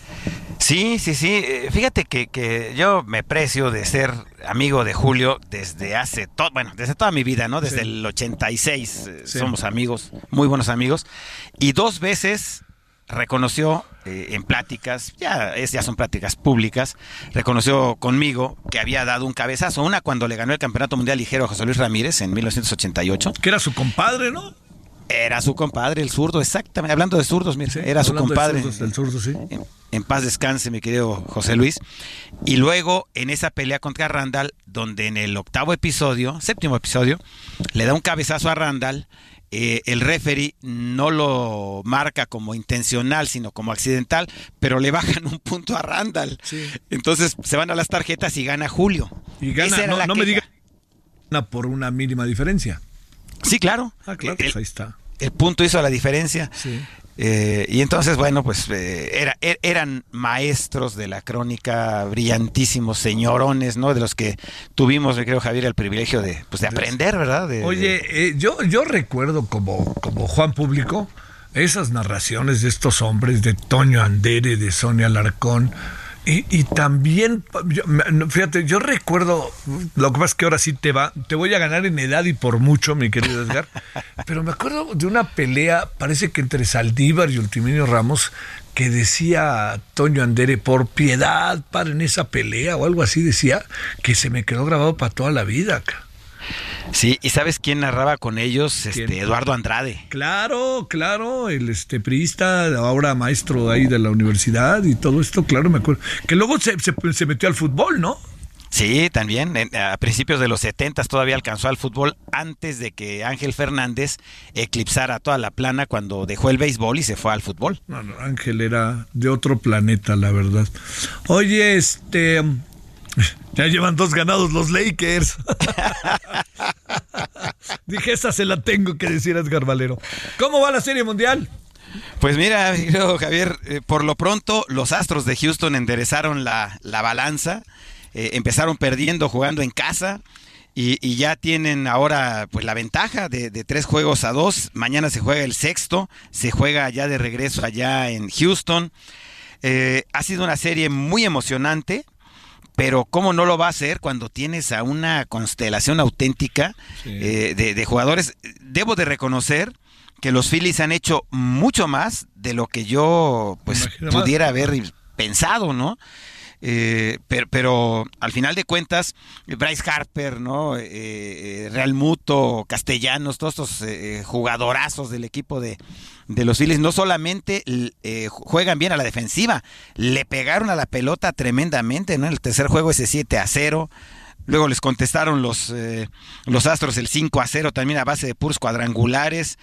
Sí, sí, sí. Eh, Fíjate que, que yo me precio de ser amigo de Julio desde hace todo, bueno, desde toda mi vida, ¿no? Desde Sí. el 86 eh, Sí. somos amigos, muy buenos amigos. Y dos veces reconoció eh, en pláticas, ya, es, ya son pláticas públicas, reconoció conmigo que había dado un cabezazo. Una cuando le ganó el Campeonato Mundial Ligero a José Luis Ramírez en 1988. Que era su compadre, ¿no? Era su compadre, el zurdo, exactamente. Hablando de zurdos, mira, era su compadre. el zurdo, sí. En, paz descanse, mi querido José Luis. Y luego, en esa pelea contra Randall, donde en el octavo episodio, séptimo episodio, le da un cabezazo a Randall. Eh, el referee no lo marca como intencional, sino como accidental, pero le bajan un punto a Randall. Entonces se van a las tarjetas y gana Julio. Y gana, no, no me diga por una mínima diferencia. Sí, claro. Ah, claro, pues ahí está. El punto hizo la diferencia. Sí. Eh, y entonces, bueno, pues eh, era, er, eran maestros de la crónica, brillantísimos señorones, ¿no? De los que tuvimos, creo, Javier, el privilegio de, pues, de aprender, ¿verdad? Oye, eh, yo, yo recuerdo como, como Juan Público esas narraciones de estos hombres, de Toño Andere, de Sonia Larcón y, también, fíjate, yo recuerdo, lo que pasa es que ahora sí te va, te voy a ganar en edad y por mucho, mi querido Edgar, [laughs] pero me acuerdo de una pelea, parece que entre Saldívar y Ultiminio Ramos, que decía Toño Andere, por piedad, paren esa pelea o algo así, decía, que se me quedó grabado para toda la vida. Sí, ¿y sabes quién narraba con ellos? Este, Eduardo Andrade. Claro, claro, el este priista, ahora maestro ahí de la universidad y todo esto, claro, me acuerdo. Que luego se, se, metió al fútbol, ¿no? Sí, también. A principios de los 70 todavía alcanzó al fútbol antes de que Ángel Fernández eclipsara toda la plana cuando dejó el béisbol y se fue al fútbol. Bueno, Ángel era de otro planeta, la verdad. Oye, este, ya llevan dos ganados los Lakers. [laughs] Dije, esa se la tengo que decir a Edgar Valero. ¿Cómo va la Serie Mundial? Pues mira, Javier, eh, por lo pronto los Astros de Houston enderezaron la, balanza, eh, empezaron perdiendo jugando en casa y, ya tienen ahora pues la ventaja de, tres juegos a dos. Mañana se juega el sexto, se juega ya de regreso allá en Houston. Eh, ha sido una serie muy emocionante pero ¿cómo no lo va a hacer cuando tienes a una constelación auténtica eh, de, jugadores? Debo de reconocer que los Phillies han hecho mucho más de lo que yo pues pudiera haber pensado, ¿no? Eh, pero, pero, al final de cuentas, Bryce Harper, ¿no? Eh, eh, Real Muto, Castellanos, todos estos jugadorazos del equipo de, de los Phillies no solamente juegan bien a la defensiva, le pegaron a la pelota tremendamente, ¿no? El tercer juego ese 7 a 0. Luego les contestaron los, los Astros el 5 a 0 también a base de puros cuadrangulares.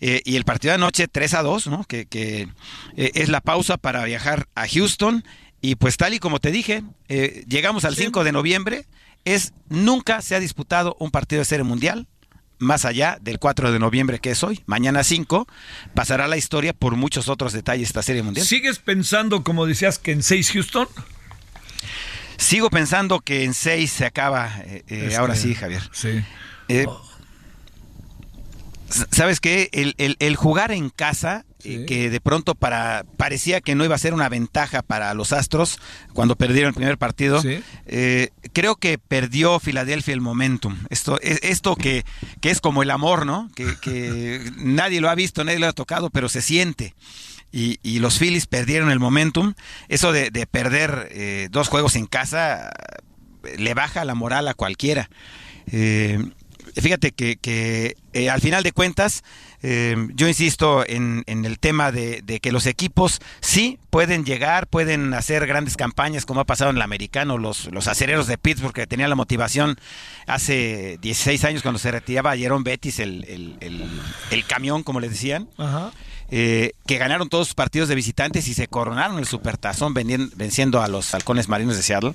y el partido de anoche 3 a 2, ¿no? que, que es la pausa para viajar a Houston y pues tal y como te dije, eh, llegamos al 5 de noviembre, es nunca se ha disputado un partido de serie mundial más allá del 4 de noviembre que es hoy. Mañana 5 pasará la historia por muchos otros detalles esta serie mundial. ¿Sigues pensando, como decías, que en 6 Houston? Sigo pensando que en 6 se acaba, eh, eh, ahora sí, Javier. Sí. ¿Sabes qué? el, jugar en casa eh, que de pronto para parecía que no iba a ser una ventaja para los Astros cuando perdieron el primer partido. Eh, creo que perdió Filadelfia el momentum. Esto, esto que, que es como el amor, ¿no? Que, [laughs] nadie lo ha visto, nadie lo ha tocado, pero se siente. Y, los Phillies perdieron el momentum. Eso de, perder eh, dos juegos en casa le baja la moral a cualquiera. Fíjate que, que al final de cuentas eh, yo insisto en, el tema de, que los equipos sí pueden llegar, pueden hacer grandes campañas como ha pasado en el americano, los, los acereros de Pittsburgh que tenían la motivación hace 16 años cuando se retiraba Jerome Bettis, el, el, camión, como les decían. Eh, que ganaron todos sus partidos de visitantes y se coronaron el supertazón venciendo a los halcones marinos de Seattle.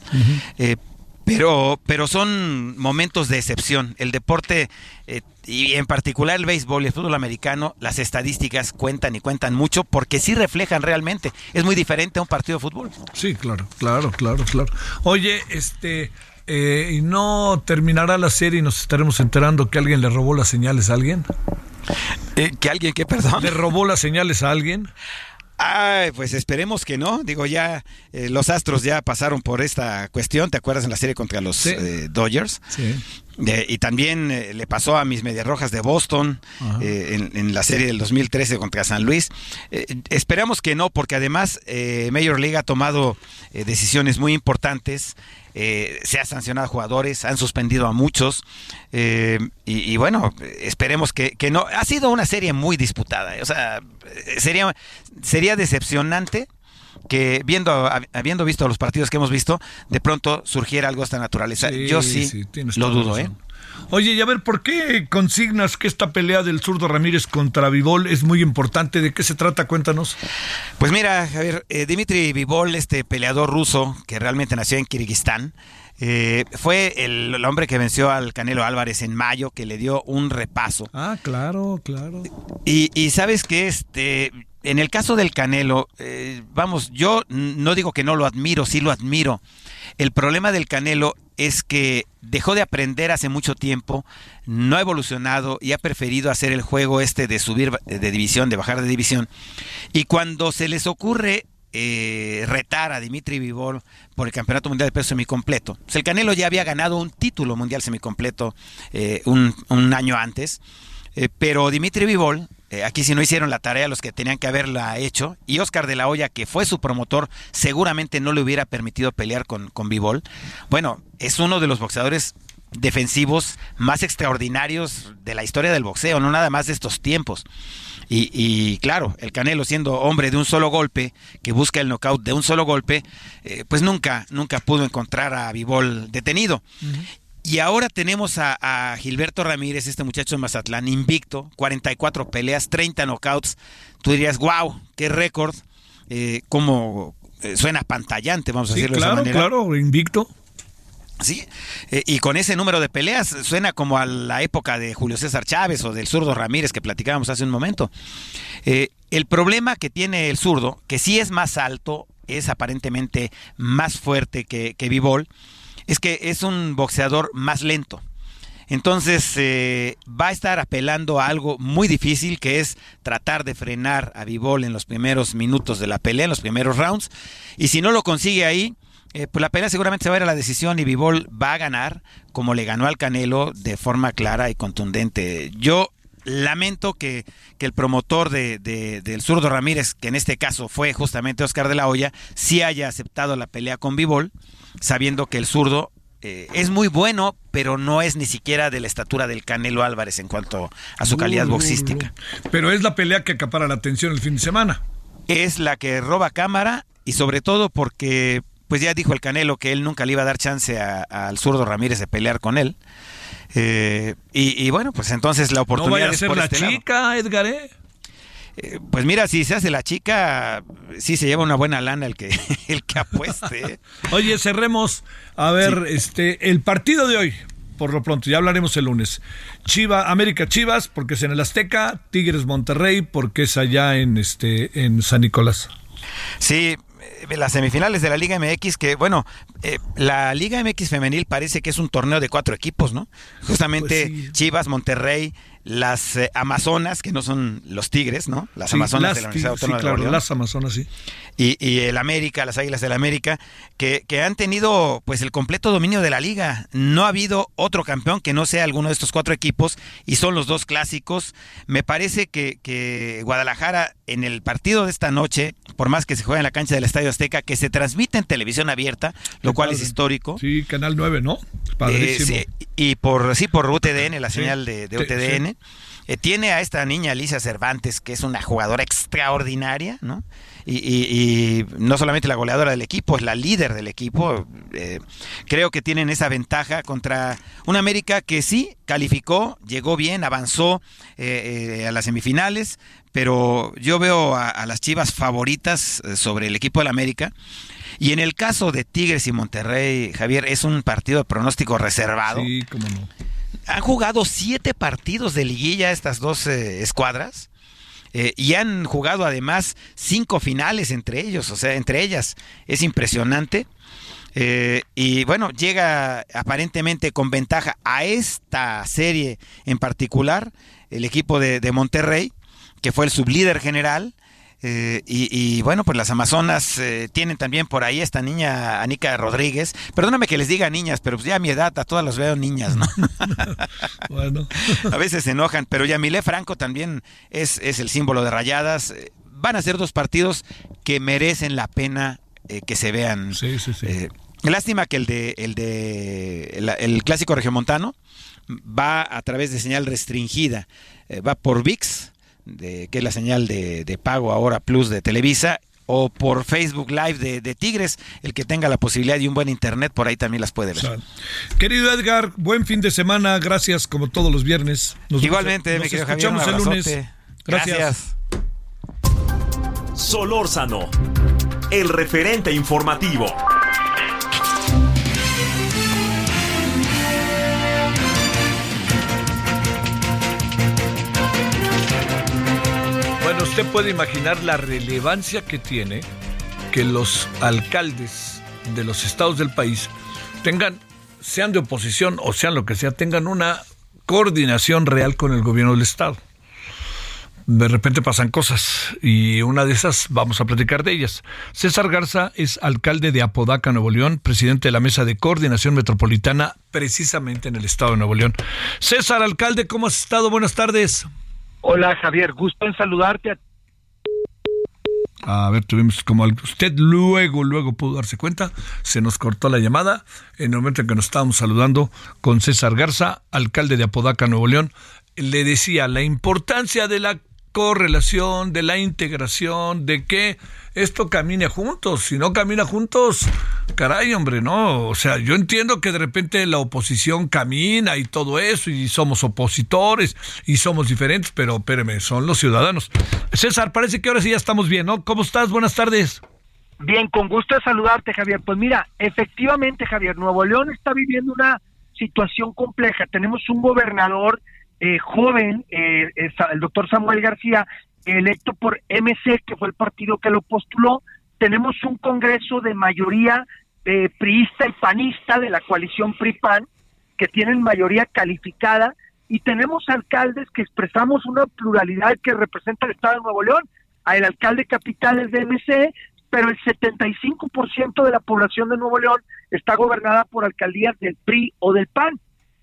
Pero, pero son momentos de excepción. El deporte, eh, y en particular el béisbol y el fútbol americano, las estadísticas cuentan y cuentan mucho porque sí reflejan realmente. Es muy diferente a un partido de fútbol. Sí, claro, claro, claro, claro. Oye, este, eh, ¿y no terminará la serie y nos estaremos enterando que alguien le robó las señales a alguien? Eh, ¿Que alguien qué, perdón? ¿Le robó las señales a alguien? Ay, pues esperemos que no. Digo, ya eh, los Astros ya pasaron por esta cuestión. ¿Te acuerdas en la serie contra los eh, Dodgers? Sí. y también eh, le pasó a mis Medias Rojas de Boston eh, en, la serie del 2013 contra San Luis. Esperamos que no, porque además Major League ha tomado decisiones muy importantes. Se ha sancionado a jugadores, han suspendido a muchos y, bueno, esperemos que, que, no. Ha sido una serie muy disputada, o sea, sería, sería decepcionante que viendo habiendo visto los partidos que hemos visto, de pronto surgiera algo de esta naturaleza. Yo sí, lo dudo, ¿eh? Oye, y a ver, ¿por qué consignas que esta pelea del zurdo Ramírez contra Vivol es muy importante? ¿De qué se trata? Cuéntanos. Pues mira, Javier, eh, Dimitri Vivol, este peleador ruso que realmente nació en Kirguistán, eh, fue el, hombre que venció al Canelo Álvarez en mayo, que le dio un repaso. Ah, claro, claro. Y, y sabes que este, en el caso del Canelo, eh, vamos, yo no digo que no lo admiro, sí lo admiro. El problema del Canelo es que dejó de aprender hace mucho tiempo, no ha evolucionado y ha preferido hacer el juego este de subir de división, de bajar de división. Y cuando se les ocurre eh, retar a Dimitri Vivol por el Campeonato Mundial de Peso Semicompleto, pues el Canelo ya había ganado un título mundial semicompleto eh, un, un año antes. pero Dimitri Vivol eh, aquí si no hicieron la tarea los que tenían que haberla hecho. Y Oscar de la Hoya, que fue su promotor, seguramente no le hubiera permitido pelear con, con Bivol. Bueno, es uno de los boxeadores defensivos más extraordinarios de la historia del boxeo, no nada más de estos tiempos. Y, claro, el Canelo siendo hombre de un solo golpe, que busca el knockout de un solo golpe, eh, pues nunca, nunca pudo encontrar a Bivol detenido. Y ahora tenemos a, Gilberto Ramírez, este muchacho de Mazatlán, invicto, 44 peleas, 30 knockouts. Tú dirías, wow, qué récord, eh, cómo eh, suena pantallante, vamos a decirlo de esa manera. Claro, invicto. Sí, eh, y con ese número de peleas suena como a la época de Julio César Chávez o del zurdo Ramírez que platicábamos hace un momento. el problema que tiene el zurdo, que sí es más alto, es aparentemente más fuerte que, que Vivol, es que es un boxeador más lento. Entonces eh, va a estar apelando a algo muy difícil que es tratar de frenar a Vivol en los primeros minutos de la pelea, en los primeros rounds. Y si no lo consigue ahí, eh, pues la pelea seguramente se va a ir a la decisión y Vivol va a ganar como le ganó al Canelo de forma clara y contundente. Yo lamento que, el promotor de, del zurdo Ramírez, que en este caso fue justamente Oscar de la Hoya, sí haya aceptado la pelea con Vivol sabiendo que el zurdo eh, es muy bueno, pero no es ni siquiera de la estatura del Canelo Álvarez en cuanto a su calidad boxística. Pero es la pelea que acapara la atención el fin de semana. Es la que roba cámara y sobre todo porque, pues ya dijo el Canelo que él nunca le iba a dar chance al zurdo Ramírez de pelear con él. Eh, y, bueno, pues entonces la oportunidad no vaya a ser la este chica, Edgar. ¿eh? Eh, pues mira, si se hace la chica, sí se lleva una buena lana el que, [laughs] el que apueste. [laughs] Oye, cerremos. A ver, este, el partido de hoy, por lo pronto, ya hablaremos el lunes. Chiva, América Chivas, porque es en el Azteca, Tigres Monterrey, porque es allá en este, en San Nicolás. Sí, eh, las semifinales de la Liga MX, que bueno, eh, la Liga MX femenil parece que es un torneo de cuatro equipos, ¿no? Justamente pues Chivas, Monterrey, las eh, Amazonas, que no son los Tigres, ¿no? Las Amazonas de la Universidad Autónoma sí, claro, Las Amazonas, sí. Y, el América, las Águilas del América, que, que, han tenido pues el completo dominio de la liga. No ha habido otro campeón que no sea alguno de estos cuatro equipos y son los dos clásicos. Me parece que, que Guadalajara en el partido de esta noche, por más que se juegue en la cancha del Estadio Azteca, que se transmite en televisión abierta, lo cual es histórico. Sí, Canal 9, ¿no? Padrísimo. Eh, y por, sí, por UTDN, la señal de, de UTDN. Eh, tiene a esta niña Alicia Cervantes, que es una jugadora extraordinaria, ¿no? Y, no solamente la goleadora del equipo, es la líder del equipo. Eh, creo que tienen esa ventaja contra una América que sí calificó, llegó bien, avanzó eh, a las semifinales, pero yo veo a, a las Chivas favoritas sobre el equipo del América. Y en el caso de Tigres y Monterrey, Javier, es un partido de pronóstico reservado. Sí, cómo no han jugado siete partidos de liguilla estas dos eh, escuadras. Eh, y han jugado además cinco finales entre ellos, o sea, entre ellas. Es impresionante. Eh, y bueno, llega aparentemente con ventaja a esta serie en particular el equipo de, Monterrey, que fue el sublíder general. Eh, y, bueno, pues las Amazonas eh, tienen también por ahí esta niña Anica Rodríguez. Perdóname que les diga niñas, pero pues ya a mi edad a todas las veo niñas, ¿no? [laughs] bueno. [laughs] a veces se enojan, pero Yamile Franco también es, es el símbolo de rayadas. Van a ser dos partidos que merecen la pena que se vean. Sí, sí, sí. lástima que el de el de el, clásico regiomontano va a través de señal restringida, va por VIX que es la señal de, pago ahora Plus de Televisa, o por Facebook Live de, Tigres, el que tenga la posibilidad de un buen internet, por ahí también las puede ver. Querido Edgar, buen fin de semana, gracias como todos los viernes. Igualmente, nos, escuchamos el lunes. Gracias. Solórzano, el referente informativo. Usted puede imaginar la relevancia que tiene que los alcaldes de los estados del país tengan, sean de oposición o sean lo que sea, tengan una coordinación real con el gobierno del estado. De repente pasan cosas y una de esas vamos a platicar de ellas. César Garza es alcalde de Apodaca, Nuevo León, presidente de la Mesa de Coordinación Metropolitana, precisamente en el estado de Nuevo León. César, alcalde, ¿cómo has estado? Buenas tardes. Hola Javier, gusto en saludarte. A ver, tuvimos como usted luego, luego pudo darse cuenta, se nos cortó la llamada en el momento en que nos estábamos saludando con César Garza, alcalde de Apodaca, Nuevo León. Le decía la importancia de la correlación, de la integración, de que esto camine juntos. Si no camina juntos, caray, hombre, no. O sea, yo entiendo que de repente la oposición camina y todo eso, y somos opositores y somos diferentes, pero espéreme, son los ciudadanos. César, parece que ahora sí ya estamos bien, ¿no? ¿Cómo estás? Buenas tardes. Bien, con gusto saludarte, Javier. Pues mira, efectivamente, Javier, Nuevo León está viviendo una situación compleja. Tenemos un gobernador eh, joven, eh, el doctor Samuel García, electo por MC, que fue el partido que lo postuló. Tenemos un Congreso de mayoría eh, priista y panista de la coalición PRI-PAN, que tienen mayoría calificada, y tenemos alcaldes que expresamos una pluralidad que representa el Estado de Nuevo León. El alcalde capital es de MC, pero el 75% de la población de Nuevo León está gobernada por alcaldías del PRI o del PAN.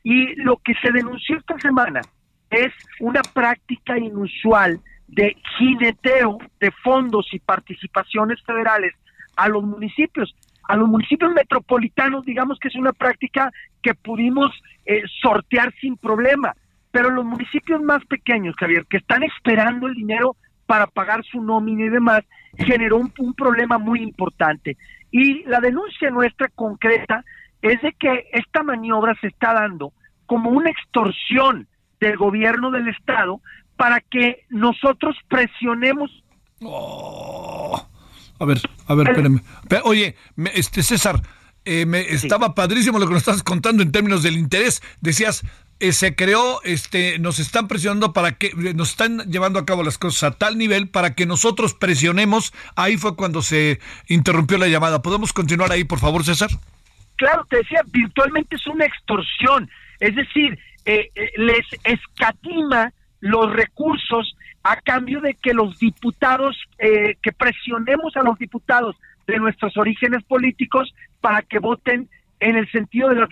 Y lo que se denunció esta semana es una práctica inusual de jineteo de fondos y participaciones federales a los municipios. A los municipios metropolitanos, digamos que es una práctica que pudimos eh, sortear sin problema, pero los municipios más pequeños, Javier, que están esperando el dinero para pagar su nómina y demás, generó un problema muy importante. Y la denuncia nuestra concreta es de que esta maniobra se está dando como una extorsión del gobierno del estado para que nosotros presionemos. Oh. A ver, a ver, espérame. Oye, este César, eh, me, estaba padrísimo lo que nos estás contando en términos del interés. Decías, eh, se creó, este, nos están presionando para que, nos están llevando a cabo las cosas a tal nivel para que nosotros presionemos. Ahí fue cuando se interrumpió la llamada. ¿Podemos continuar ahí, por favor, César? Claro, te decía, virtualmente es una extorsión. Es decir, eh, eh, les escatima los recursos a cambio de que los diputados, eh, que presionemos a los diputados de nuestros orígenes políticos para que voten en el sentido de las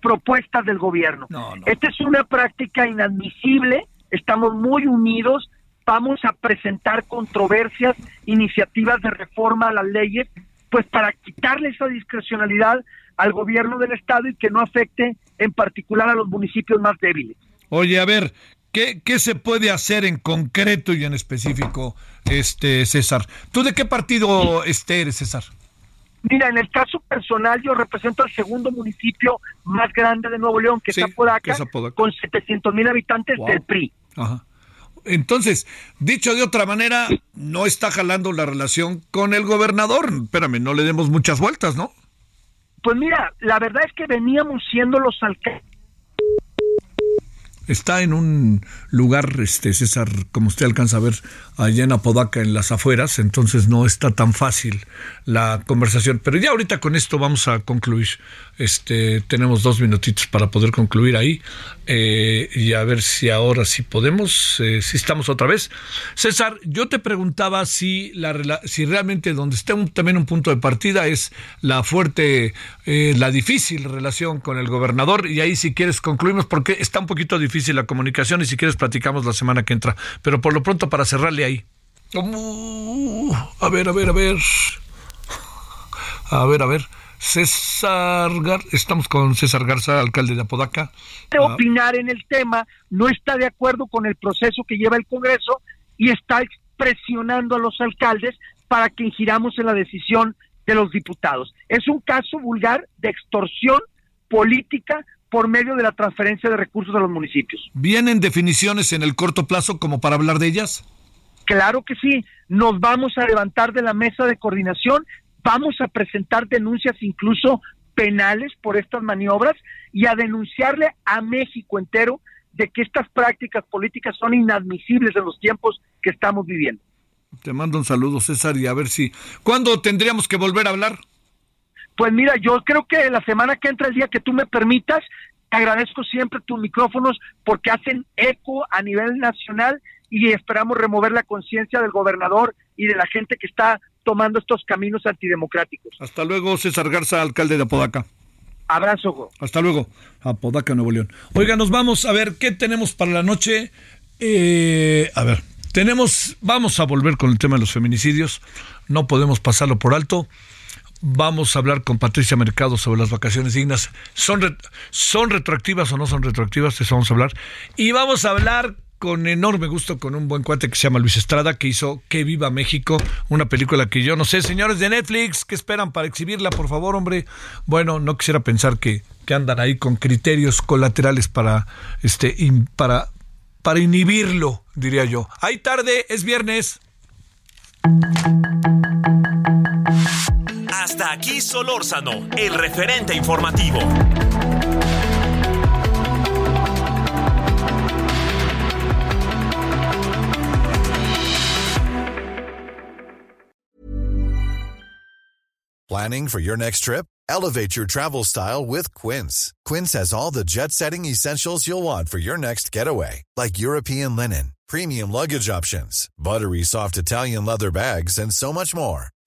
propuestas del gobierno. Esta es una práctica inadmisible, estamos muy unidos, vamos a presentar controversias, iniciativas de reforma a las leyes, pues para quitarle esa discrecionalidad al gobierno del estado y que no afecte en particular a los municipios más débiles. Oye, a ver, ¿qué, qué se puede hacer en concreto y en específico, este César? ¿Tú de qué partido este eres, César? Mira, en el caso personal yo represento al segundo municipio más grande de Nuevo León, que, es, Apodaca, con 700 mil habitantes del PRI. Ajá. Entonces, dicho de otra manera, no está jalando la relación con el gobernador. Espérame, no le demos muchas vueltas, ¿no? Pues mira, la verdad es que veníamos siendo los alcaldes. Está en un lugar, este César, como usted alcanza a ver, allá en Apodaca, en las afueras, entonces no está tan fácil la conversación. Pero ya ahorita con esto vamos a concluir. Este, tenemos dos minutitos para poder concluir ahí eh, y a ver si ahora sí podemos, eh, si estamos otra vez. César, yo te preguntaba si, la, si realmente donde está también un punto de partida es la fuerte, eh, la difícil relación con el gobernador y ahí si quieres concluimos porque está un poquito difícil la comunicación y si quieres platicamos la semana que entra. Pero por lo pronto para cerrarle ahí. Uh, a ver, a ver, a ver. A ver, a ver. César Gar estamos con César Garza, alcalde de Apodaca. De ah. opinar en el tema, no está de acuerdo con el proceso que lleva el Congreso y está presionando a los alcaldes para que giramos en la decisión de los diputados. Es un caso vulgar de extorsión política por medio de la transferencia de recursos a los municipios. ¿Vienen definiciones en el corto plazo como para hablar de ellas? Claro que sí, nos vamos a levantar de la mesa de coordinación vamos a presentar denuncias incluso penales por estas maniobras y a denunciarle a México entero de que estas prácticas políticas son inadmisibles en los tiempos que estamos viviendo. Te mando un saludo, César, y a ver si... ¿Cuándo tendríamos que volver a hablar? Pues mira, yo creo que la semana que entra, el día que tú me permitas, te agradezco siempre tus micrófonos porque hacen eco a nivel nacional y esperamos remover la conciencia del gobernador y de la gente que está tomando estos caminos antidemocráticos. Hasta luego, César Garza, alcalde de Apodaca. Abrazo. Hasta luego, Apodaca, Nuevo León. Oiga, nos vamos a ver qué tenemos para la noche. Eh, a ver, tenemos, vamos a volver con el tema de los feminicidios. No podemos pasarlo por alto. Vamos a hablar con Patricia Mercado sobre las vacaciones dignas. ¿Son, ¿Son retroactivas o no son retroactivas? Eso vamos a hablar. Y vamos a hablar con enorme gusto con un buen cuate que se llama Luis Estrada, que hizo Que Viva México, una película que yo no sé, señores de Netflix, ¿qué esperan para exhibirla, por favor, hombre? Bueno, no quisiera pensar que, que andan ahí con criterios colaterales para, este, para, para inhibirlo, diría yo. Hay tarde, es viernes. Hasta aquí Solórzano, el referente informativo. Planning for your next trip? Elevate your travel style with Quince. Quince has all the jet setting essentials you'll want for your next getaway, like European linen, premium luggage options, buttery soft Italian leather bags, and so much more.